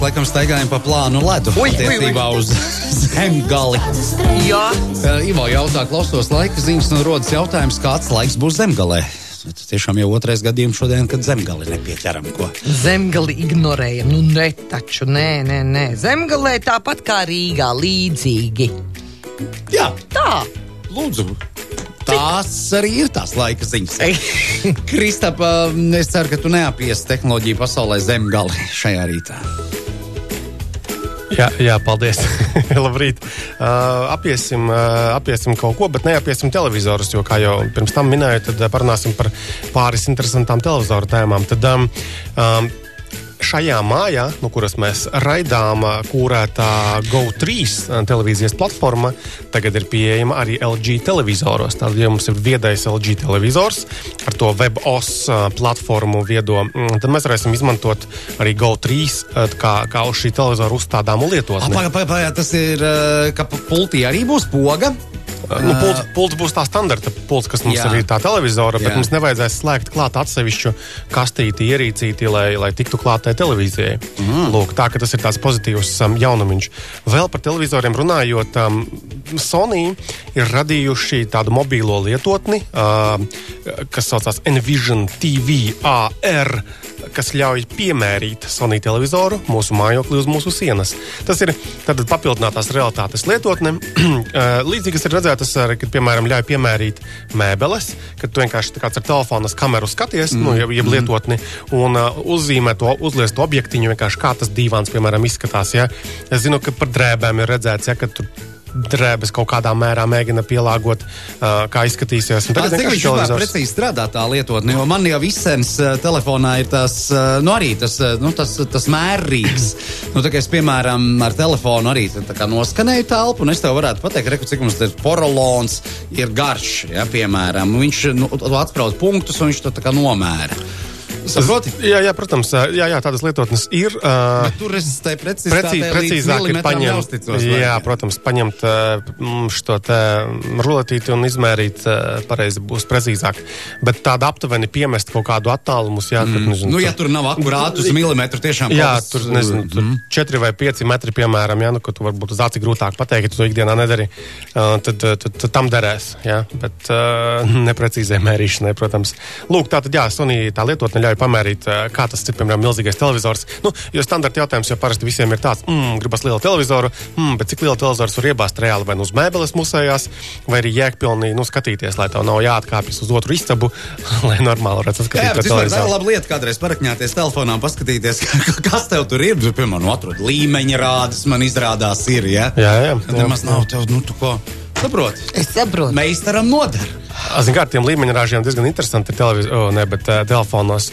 mēs laikam staigājam pa plānu ledu Ui, ui, ui. attiecībā uz zemgali. Jā, Uh, Ivo jautā, klausos laika ziņas, no rodas jautājums, kāds laiks būs zemgalē. Tas tiešām jau otrais gadījums šodien, kad zemgali nepieķeram ko. zemgali ignorējam. Nu, ne taču, nē, nē, nē. Zemgalē tāpat kā Rīgā, līdzīgi. Jā, Tā. lūdzu. Tās arī ir tās laika ziņas. Kristapa, es ceru, ka tu neapiesi tehnoloģiju pasaulē zemgali šajā rītā. Jā, jā paldies. Labrīt. Uh, apiesim, uh, apiesim kaut ko, bet neapiesim televizorus, jo, kā jau pirms tam minēju, tad uh, parunāsim par pāris interesantām televizoru tēmām. Tad, um, um, Šajā mājā, no kuras mēs raidām, kūrētā GO3 uh, televīzijas platforma, tagad ir pieejama arī LG televizoros. Tātad, ja mums ir viedais LG televizors ar to WebOS platformu viedo, mm, tad mēs varēsim izmantot arī GO3 uh, kā, kā uz šī televizora uzstādāmu lietotni. Pagaid, pagaid, pagaid, tas ir, ka pultī arī būs poga. Nu, pults, pults būs tā standarta pults, kas mums Jā. ir tā televizora, bet Jā. mums nevajadzēs slēgt klāt atsevišķu kastīti, ierīcīti, lai, lai tiktu klātai televīzijai. Mm. Lūk, tā tas ir tāds pozitīvs um, jaunumiņš. Vēl par televizoriem runājot, um, Sony ir radījuši tādu mobīlo lietotni, uh, kas saucās Envision TV AR kas ļauj piemērīt Sony televizoru mūsu mājokli uz mūsu sienas. Tas ir papildinātās realitātes lietotne. Eh, Līdzīgi tas ir redzētas, ar, kad, piemēram, ļauj piemērīt mēbeles, kad tu vienkārši ar telefona kameru skaties, mm. nu, jeb, jeb lietotni, un uh, uzzīmē to, uzliek to objektiņu, vienkārši kā tas divāns, piemēram, izskatās. Ja? Es zinu, ka par drēbēm ir redzēts, ja, ka tur drēbes kaut kādā mērā mēģina pielāgot, uh, kā izskatīsies. Un Tagad vispār televizors- precīzi strādā tā lietotne, jo man jau visens uh, telefonā ir tas, uh, nu arī tas, uh, nu, tas, tas mērrīgs. nu, tā kā es, piemēram, ar telefonu arī tā noskanēju telpu, un es tev varētu pateikt, reku, cik mums tas porolons ir garš, ja, piemēram. Viņš nu, atsprauc punktus, un viņš to tā kā nomēra. Saproti? Jā, jā, protams, jā, jā, tādas lietotnes ir. Uh, Bet tur es tai Precīzi, precizitātei precīzāk ir paņemt, jāuzticos. vai jā, protams, paņemt uh, šo te ruletīti un izmērīt uh, pareizi būs precīzāk. Bet tāda aptuveni piemest kaut kādu attālumu, jā, mm. kad, nezinu, Nu, ja tur nav akurātus milimetru, tiešām Jā, kaut tur nezinu, tur mhm. 4 vai 5 metri, piemēram, ja, nu, ka tu varbūt uz aci grūtāk pateikt, tu to ikdienā nedari, uh, tad, uh, tad, tad tam derēs. Ja? Bet uh, neprecīzai mērīšanai, protams. Lūk, tā tad, jā, Sony tā lietotne ļauj pamērīt, uh, kā tas ir, piemēram, milzīgais televizors. Nu, jo standarta jautājums jau parasti visiem ir tāds, mm, gribas lielu televizoru, mm, bet cik lielu televizors var iebāzt reāli vai nu uz mēbeles musējās, vai arī jēgpilnī nu, skatīties, lai tev nav jāatkāpjas uz otru istabu, lai normāli varētu vispār tā ir televizoru. laba lieta kādreiz parakņāties telefonā paskatīties, kas tev tur ir. Nu, Piemēram, nu, atrod līmeņa rādes, man izrādās ir. Ja? Jā, jā, nemaz nav tev, nu, tu ko. Saproti? Es saprotu. Meistaram noder. Ziniet, kā ar tiem līmeņrāžiem diezgan interesanti ir televiz... oh, ne, bet, uh, telefonos.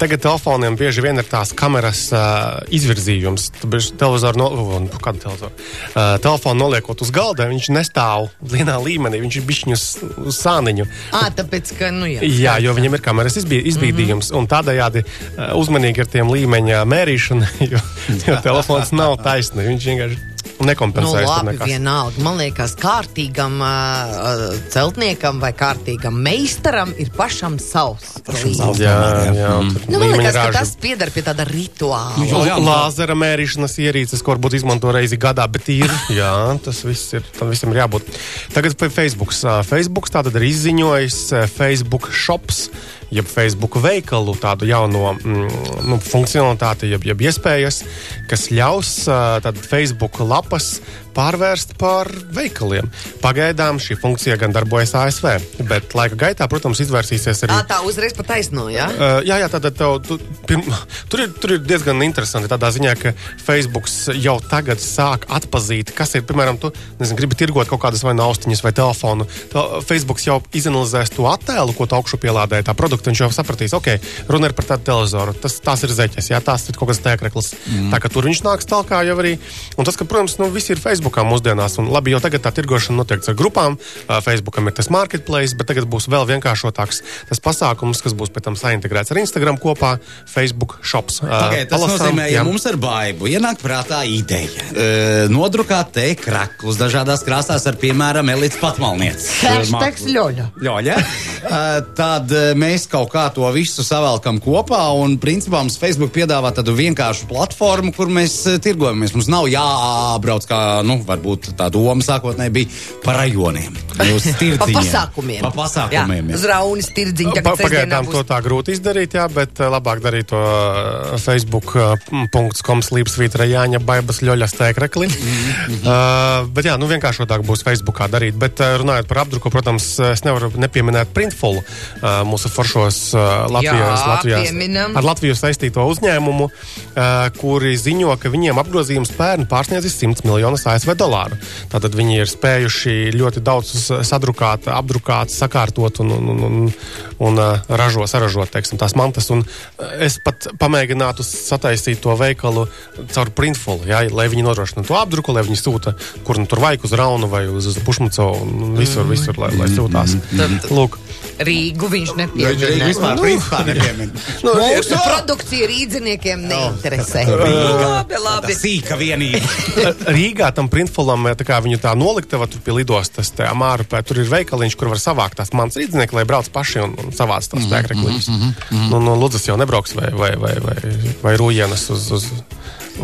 Tagad telefoniem bieži vien ir tās kameras uh, izvirzījums. Televizoru, no... oh, nu, kādu televizoru? Uh, telefonu noliekot uz galda, viņš nestāv vienā līmenī, viņš ir bišķiņš uz, sāniņu. Ā, tāpēc, ka, nu jā. Jā, jo viņam ir kameras izbī, izbīdījums, mm -hmm. un tādējādi uh, uzmanīgi ar tiem līmeņa mērīšanu, jo, jo telefons nav taisni. Viņš vienkārši Nu, nekompensējas. tur labi, vienalga. Man liekas, kārtīgam uh, celtniekam vai kārtīgam meistaram ir pašam savs. līmenis. savs. Jā, jā. jā, tur Nu, man liekas, ka tas pieder pie tāda rituāla. Nu, jā, jā, Lāzera mērīšanas ierīces, ko varbūt izmanto reizi gadā, bet ir. Jā, tas viss ir. Tam visam ir jābūt. Tagad pie Facebook. Facebook tātad ir izziņojis Facebook shops, jeb Facebook veikalu tādu jauno mm, nu, funkcionalitāti, jeb, jeb iespējas, kas ļaus tātad Facebook lapas pārvērst par veikaliem. Pagaidām šī funkcija gan darbojas ASV, bet laika gaitā, protams, izvērsīsies arī. Ā, tā uzreiz pa taisno, jā? Uh, jā, jā, tātad tev, tu, pirm, tur, ir, tur ir diezgan interesanti tādā ziņā, ka Facebook jau tagad sāk atpazīt, kas ir, piemēram, tu nezinu, gribi tirgot kaut kādas vai nu austiņas vai telefonu. Tā, Facebook jau izanalizēs to attēlu, ko tu augšu pielādēji tā produktu, viņš jau sapratīs, ok, runa ir par tādu televizoru, tas, tās ir zeķes, jā, tās ir kaut kāds tēkreklis. Mm. Tā kā tur viņš nāks tālāk jau arī. Un tas, ka, protams, nu, viss ir Facebook Facebookā mūsdienās. Un, labi, jau tagad tā tirgošana notiek ar grupām. Facebookam ir tas marketplace, bet tagad būs vēl vienkāršotāks tas pasākums, kas būs pēc tam saintegrēts ar Instagram kopā. Facebook shops. Okay, tas palasām, nozīmē, ja jā. mums ar baidu ienāk prātā ideja. Nodrukāt te kraklus dažādās krāsās ar, piemēram, elites patmalnieces. Hashtags ļoļa. Ļoļa. Tad mēs kaut kā to visu savelkam kopā un, principā, mums Facebook piedāvā tādu vienkāršu platformu, kur mēs tirgojamies. Mums nav jābrauc kā, nu, varbūt tā doma sākotnēji bija par rajoniem. Uz Pa pasākumiem. Pa pasākumiem. Jā, Jā. uz raunis, tirdziņa. Pa, pagaidām to tā grūti izdarīt, jā, bet eh, labāk darīt to eh, facebook.com slīpsvītra Jāņa Baibas ļoļas tēkrekli. uh, bet jā, nu vienkāršotāk būs Facebookā darīt. Bet runājot par apdruku, protams, es nevaru nepieminēt Printful, uh, mūsu foršos uh, Latvijas, Jā, Latvijas, pieminam. ar Latviju saistīto uzņēmumu, uh, kuri ziņo, ka viņiem apgrozījums pērn pārsniedzis 100 miljonus ASV dolāru. Tātad viņi ir spējuši ļoti daudz sadrukāt, apdrukāt, sakārtot un, un, un, un, un uh, ražo, saražot teiksim, tās mantas. Un uh, es pat pamēģinātu sataisīt to veikalu caur printfulu, jā, lai viņi nodrošina to apdruku, lai viņi sūta, kur nu tur vajag uz Raunu vai uz, uz Pušmuco un visur, visur, lai, lai sūtās. Lūk. Rīgu viņš Viņš nepiemina. vispār principā nepiemina. Nu, Mūsu jā. produkcija rīdziniekiem neinteresē. Labi, labi. Tā sīka vienība. Rīgā tam printfulam tā kā viņu tā noliktava tur pie lidostas, tā Mārupē, tur ir veikaliņš, kur var savākt tās mans rīdzinieki, lai brauc paši un, un savāc tās tēkrekliņus. Nu, nu, Ludzas jau nebrauks vai, vai, vai, vai, vai Rūjienas uz, uz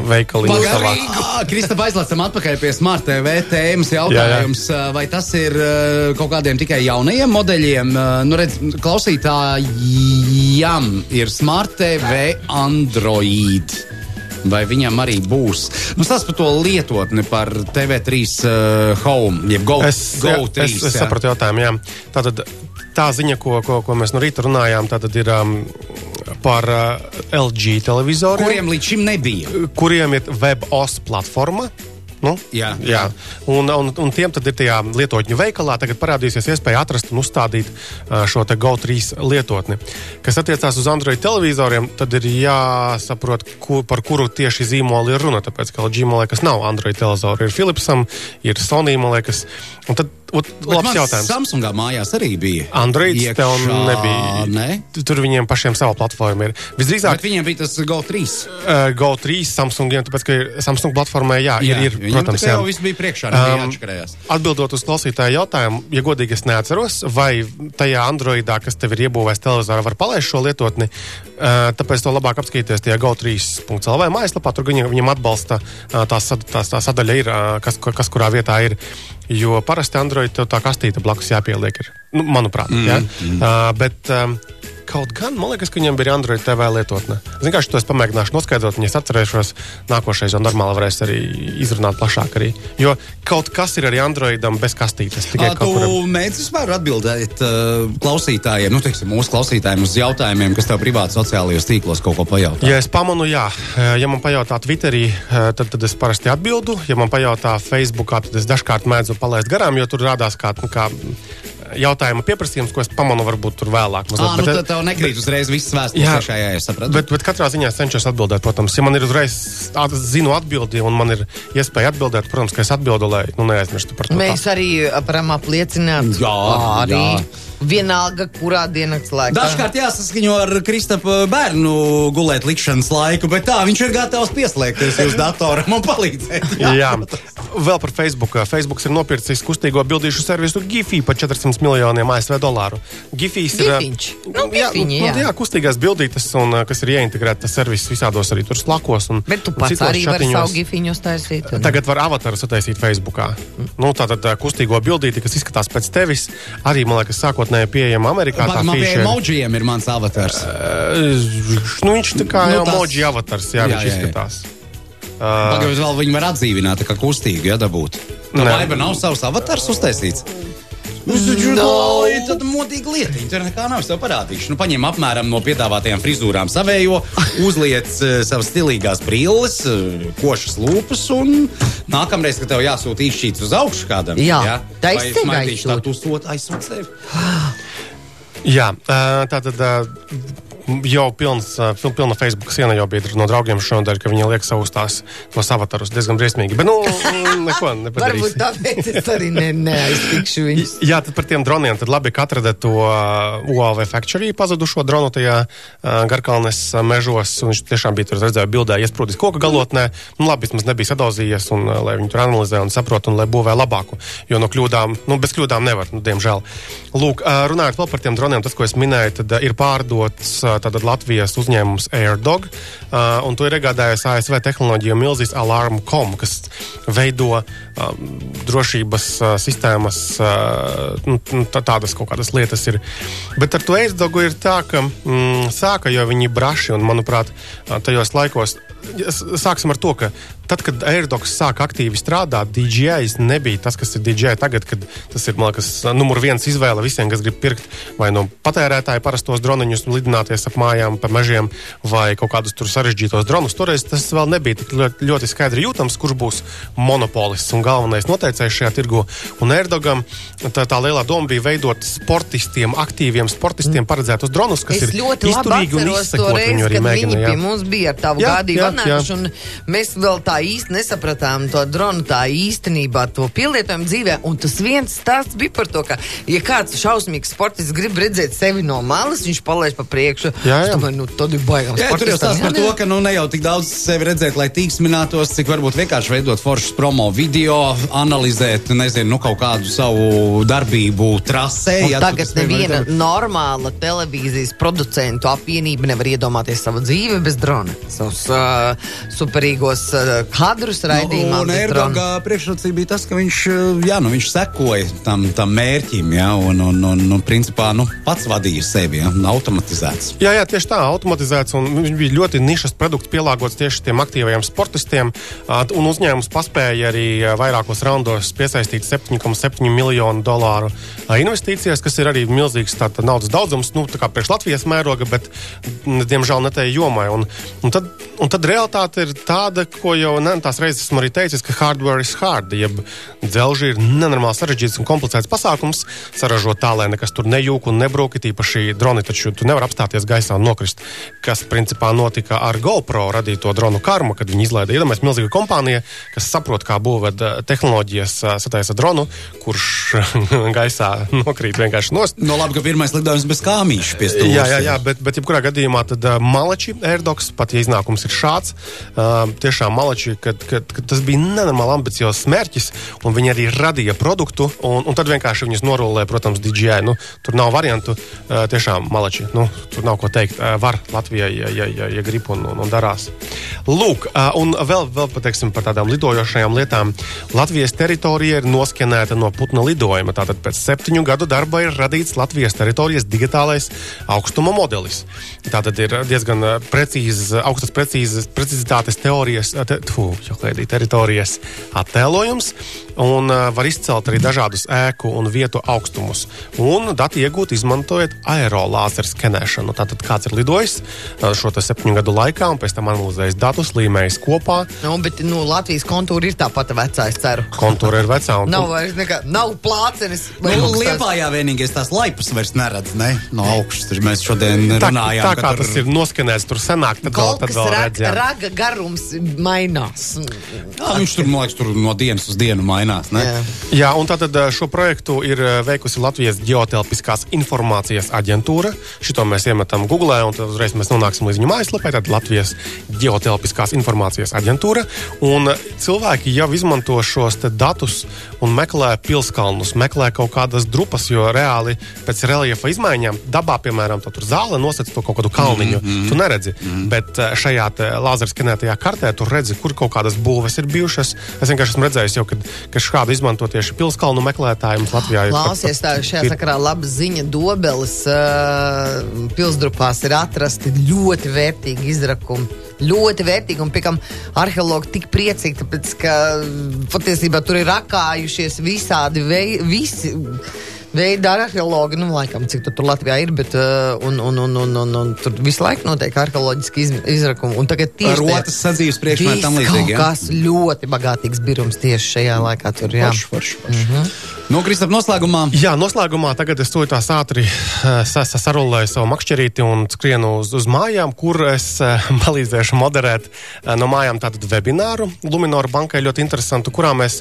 veikaliņu savākt. Kristap, aizlācam atpakaļ pie Smart TV tēmas jautājums. Jā, jā. Vai tas ir eh, kaut kādiem tikai jaunajiem modeļiem? Eh, Nu, redz, klausītājam ir Smart TV Android. Vai viņam arī būs? Nu, tas par to lietotni, par TV3 uh, Home, jeb Go, Es, Go jā, 3. es, es sapratu jautājumu. Jā. Tātad tā ziņa, ko, ko, ko mēs no rīta runājām, tātad ir um, par uh, LG televizoriem, Kuriem līdz šim nebija? kuriem ir WebOS platforma. Nu, Jā. jā. Un, un, un tiem ir tajā lietotņu veikalā tagad parādīsies iespēja atrast un uzstādīt ā, šo te GO3 lietotni. Kas attiecās uz Android televizoriem, tad ir jāsaprot, ku, par kuru tieši zīmolu ir runa. Tāpēc, ka LG man liekas nav Android televizori, ir Philipsam, ir Sony, man liekas. Un tad, ot, labs jautājums. Samsungā mājās arī bija. Android Iekšā, tev nebija. Ne? Tu- Tur viņiem pašiem sava platforma ir. Visdrīzāk, Bet viņiem bija tas Go 3. uh, GO3 Samsungiem, tāpēc, ka Samsung platformai, jā, jā ir, ir protams, jā. jau viss bija priekšā, nebija Um, jāatškarējās. Atbildot uz klausītāju jautājumu, ja godīgi es neatceros, vai tajā Androidā, kas tev ir iebūvēts televizorā, var palaist šo lietotni. Uh, tāpēc to labāk apskatīties tajā GO3.CLV mājaslapā. Tur viņam, viņam atbalsta uh, tā, tā, tā sadaļa, ir, uh, kas, kas kurā vietā ir. Jo parasti Android tev tā kastīte blakus jāpieliek. Ir. Nu, manuprāt, mm, ja? mm. Uh, bet um, kaut gan man liekas, ka viņam bija Android TV lietotne. Es vienkārši to es pamēģināšu noskaidrot, un es atcerēšos, nākošais jau normāli varēs arī izrunāt plašāk. Arī. Jo kaut kas ir arī Androidam bez kastītes. Tikai kaut Tu mēģini vispār atbildēt uh, klausītājiem, nu, teiksim, mūsu klausītājiem uz jautājumiem, kas tev privāti sociālajos tīklos kaut ko pajautā. Ja es pamanu, jā, ja man pajautā Twitterī, eh, tad, tad es parasti atbildu. Ja man pajautā Facebookā, tad es dažkārt mēdzu palaist garām, jo tur rādās kā, nu, kā jautājuma pieprasījums, ko es pamanu varbūt tur vēlāk. Mazliet. nu, Bet, tad tev nekrīt uzreiz viss vēstures Jā. iekšā, jā, es sapratu. Bet, bet katrā ziņā cenšos atbildēt, protams, ja man ir uzreiz at- zinu atbildi un man ir iespēja atbildēt, protams, ka es atbildu, lai nu, neaizmirstu par to. Mēs arī varam apliecināt, Jā, arī jā. Vienalga, kurā dienas laikā. Dažkārt jāsaskaņo ar Kristapa bērnu gulēt likšanas laiku, bet tā viņš ir gatavs pieslēgties uz datoram un palīdzēt. Jā. Jā, vēl par Facebook. Facebook ir nopircis kustīgo bildīšu servisu Giphy par 400 miljoniem ASV dolāru. Giphys ir. Nu, gifiņi, nu, jā. jā, kustīgās bildītes, un, kas ir ieintegrētas servis visādos arī tur slakos. Un, Bet tu pats arī vari savu gifiņu uztaisīt. un- Tagad var avatāru sataisīt Facebookā. Nu, tātad uh, kustīgo bildīti, kas izskatās pēc tevis, arī, man liekas, sākotnēji pieejama Amerikā. tā Man pie emojiem ir mans avatars. Uh, nu, viņš tā kā Nu, emoji avatars, jā, Jā, viņš jā, jā. izskatās. Pagaidām, vēl viņi var atdzīvināt, kā kustīgi, ja dabūt. Tā Nē. laiba nav savs avatars uztaisīts. Nu, taču tā ir tāda modīga lieta. Tur nekā nav. Es tev parādīšu. Nu, paņem apmēram no piedāvātajām frizūrām savējo, uzliec uh, savas stilīgās brilles, uh, košas lūpas un nākamreiz, kad tev jāsūta īšķīts uz augšu kādam, Jā, tā vai es tev smaidīšu tā tu sot aizsūt sevi. Jā, ā, tā tad jau pilns, pil- pilna Facebook siena jau bija no draugiem šodien, ka viņi liek savus tās tos avatarus diezgan briesmīgi. Bet, nu, neko Varbūt nepadarīs. tāpēc es arī ne, neaiztikšu viņus. Jā, tad par tiem droniem. Tad labi, ka atrada to UAV Factory pazudušo dronu tajā Garkalnes mežos. un Viņš tiešām bija tur redzējis bildē, iesprūdis koka galotnē. Nu, labi, vismaz nebija sadauzījies, un lai viņi tur analizē un saprot, un lai būvē labāku. Jo no kļūdām, nu, bez kļūdām nevar, nu, diemžēl. Lūk, runājot vēl par tiem droniem, tas, ko es minēju, tad ir pārdots tātad Latvijas uzņēmums AirDog, uh, un to ir iegādājies ASV tehnoloģija milzis Alarm.com, kas veido um, drošības uh, sistēmas, uh, nu, nu, tā- tādas kaut kādas lietas ir. Bet ar to aizdogu ir tā, ka mm, sāka jau viņi braši, un manuprāt, tajos laikos. Sāksim ar to, ka tad, kad Airdogs sāka aktīvi strādāt, DJs nebija tas, kas ir DJ tagad, kad tas ir, liekas, numur viens izvēle visiem, kas grib pirkt vai no patērētāja parastos droniņus, lidināties ap mājām, pa mežiem vai kaut kādus tur sarežģītos dronus. Toreiz tas vēl nebija tik ļoti, ļoti skaidri jūtams, kurš būs monopolists un galvenais noteicējs šajā tirgu. Un Erdogam tā, tā lielā doma bija veidot sportistiem, aktīviem sportistiem paredzētus dronus, kas Es ir ļoti izturīgi un izsekot. Viņu arī kad viņi pie mums bija ar tavu gādību atnākuši, un mēs vēl tā īsti nesapratām to dronu tā īstenībā, to pielietojumu dzīvē, un tas viens stāsts bija par to, ka, ja kāds šausmīgs sportists grib redzēt sevi no malas, viņš palaiž pa priekšu. Jā, jā. domāju, nu, tad ir baigām Jā, tur jau stāsta par to, ka nu, ne jau tik daudz sevi redzēt, lai tīksminātos, cik varbūt vienkārši veidot foršas promo video, analizēt, nezinu, nu, kaut kādu savu darbību trasē. Un ja tu tagad tas neviena darīt. normāla televīzijas producentu apvienība nevar iedomāties savu dzīvi bez drona. Savus uh, superīgos uh, kadrus raidījumā. Un bez drona. Erdoga priekšrocība bija tas, ka viņš, eh, jā, nu, viņš sekoja tam, tam mērķim, jā, un, un, un, un principā nu, pats vadīja sevi, jā, automatizēts. Jā, jā, tieši tā, automatizēts. un Viņš bija ļoti nišas produkts, pielāgots tieši tiem aktīvajiem sportistiem. Un uzņēmums paspēja arī vairākos raundos piesaistīt 7,7 miljonu dolāru investīcijas, kas ir arī milzīgs tā, tā naudas daudzums, nu, tā kā priekš Latvijas mēroga, bet, diemžēl, ne tai jomai. Un, un, tad, un tad realitāte ir tāda, ko jau ne, tās reizes esmu arī teicis, ka hardware is hard. Jeb dzelži ir nenormāli sarežģīts un komplicēts pasākums, saražot tā, lai nekas tur nejūk un nebrūk. Īpaši droni taču tu nevari apstāties gaisā un nokrist, kas principā notika ar GoPro radīto dronu karmu, kad viņi izlaida iedomājas milzīga kompānija, kas saprot, kā būvēt ā, tehnoloģijas, ā, sataisa dronu, kurš gaisā nokrīt vienkārši nost. No labi, ka pirmais lidojums bez kāmīša pie stūra. Jā, jā, jā, bet, bet jebkurā gadījumā tad uh, malači, Erdoks, pat ja iznākums ir šāds, tiešām malači, kad, kad, kad tas bija nenormāli ambiciozs mērķis, un viņi arī radīja produktu, un, un tad vienkārši viņus norulēja, protams, DJI. Nu, tur nav variantu, tiešām malači, nu, tur nav ko teikt. Var Latvijai, ja, ja, ja, ja grib un, un, un darās. Lūk, un vēl, vēl pateiksim par tādām lidojošajām lietām. Latvijas teritorija ir noskenēta no putna lidojuma. Tātad pēc septiņu gadu darba ir radīts Latvijas teritorijas digitālais augstuma modelis. Tātad ir diezgan precīzs, augstas precīzes, precizitātes teorijas, te, jau klēdī, teritorijas attēlojums, un var izcelt arī dažādus ēku un vietu augstumus. Un dati iegūt izmantojot aerolāzeru skenēšanu. Tātad kāds ir lidojis šo septiņu gadu laikā, un pēc tam analizējis datus, līmējis kopā. Nu, bet nu, Latvijas kontūra ir tā pati vecā, es ceru. Kontūra ir vecā. Un, Nav vairs nekā, nav plācenes. vai Nu. Liepājā vienīgais tās laipas vairs neredz, ne? No augšas. Tur mēs šodien tā, runājām. tā ka kā tur- tas ir noskenēts, tur senāk, tad vēl, Kaut tad vēl redzējām. raga garums mainās. Jā, viņš tur, man liekas, tur no dienas uz dienu mainās. Ne? Jā. Jā, un tātad eh, šo projektu ir eh, veikusi Latvijas Geotelpiskās informācijas aģentūra. Šito mēs iemetam Google, un tad uzreiz mēs nonāksim līdz viņu mājaslapai. Tad Latvijas Geotelpiskās informācijas aģentūra. Un eh, cilvēki jau izmanto šos datus un meklē pilskalnus, meklē kaut kādas drupas, jo reāli pēc reliefa izmaiņām dabā, piemēram, tur zāle nosacīta to kaut kādu kalniņu. Mm -hmm. Tu neredzi, mm -hmm. bet šajā lāzerskanētajā kartē tur redzi, kur kaut kādas būves ir bijušas. Es vienkārši esmu redzējis, jau, kad, ka šādu izmanto tieši pilskalnu meklētāji mums Latvijā. Klausies, tā šajā ir- sakarā laba ziņa. Dobeles uh, pilsdrupās ir atrasti ļoti vērtīgi izrakumi. Ļoti vērtīgi, un piekam arheologi tik priecīgi, tāpēc, ka patiesībā tur ir rakājušies visādi vei, visi. Veidi arheologi, nu, laikam, cik tu tur Latvijā ir, bet uh, un, un, un, un, un, un tur visu laiku notiek arheoloģiski iz, izrakumi. Un tagad tieši tie- Rotas sadzīves viss līdzīgi. Kaut ja? kas ļoti bagātīgs birums tieši šajā laikā tur, jā. Forši, forši, forši. Nu, Kristap, noslēgumā. Jā, noslēgumā tagad es to tā ātri uh, sarulēju savu makšķerīti un skrienu uz, uz mājām, kur es uh, palīdzēšu moderēt uh, no mājām tādu webināru Luminora bankai ļoti interesantu, kurā mēs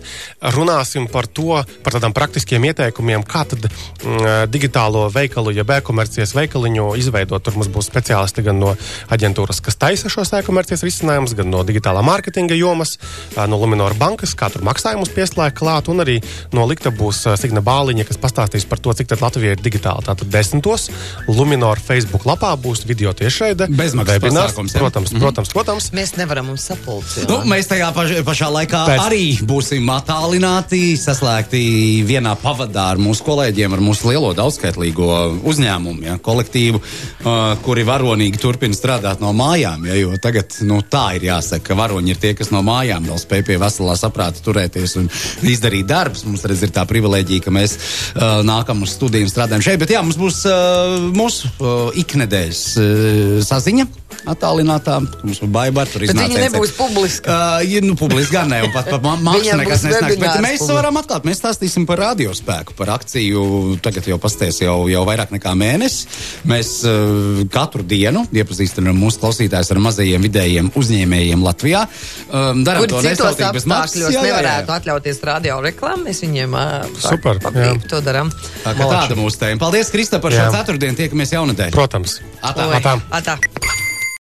runāsim par to, par tādām praktiskiem ieteikumiem, kā tad mm, digitālo veikalu, ja e-komercijas veikaliņu izveidot. Tur mums būs speciālisti gan no aģentūras, kas taisa šos e-komercijas risinājumus, gan no digitālā mārketinga jomas, no Luminora bankas, kā tur maksājumus pieslēgt klāt, un arī no likta būs uh, Signa Bāliņa, kas pastāstīs par to, cik Latvija ir digitāla. Tātad desmitos Luminora Facebook lapā būs video tiešraide. Bezmaksas pasākums. Protams, mm -hmm. protams, protams. Mēs nevaram mums sapulcēt. Nu, mēs tajā paš, pašā laikā Pēc... arī būsim attālināti, saslēgti vienā pavadā ar mūsu kolēģiem, ar mūsu lielo daudzskaitlīgo uzņēmumu, ja, kolektīvu, uh, kuri varonīgi turpina strādāt no mājām. Ja, jo tagad nu, tā ir jāsaka, ka varoņi ir tie, kas no mājām vēl spēj pie veselā saprāta turēties un izdarīt darbus. Mums redz, ir tā privilēģija, ka mēs uh, nākam uz studiju un strādājam šeit. Bet jā, mums būs uh, mūsu uh, iknedēļas uh, saziņa attālinātā. Mums ir baigta tur izdarīt. Viņa nebūs publiska. Uh, ja, nu, publiski gan ne, un pat, mākslinieks nekas nesnāks. Bet mēs publiski. varam atklāt, mēs stāstīsim par radiospēku, par akciju. Tagad jau pasties jau, jau vairāk nekā mēnesis. Mēs uh, katru dienu iepazīstinām mūsu klausītājus ar mazajiem vidējiem uzņēmējiem Latvijā. Um, Darām to nesautīgi bez maksas. Jā, nevarētu jā, jā. atļauties radio reklāmu. Mēs viņiem uh, Super, patīk, to darām. Tā, tāda mūsu tēma. Paldies, Krista, par šo ceturtdienu. Tiekamies jaunadēļ. Protams. Atā. Atā. Atā.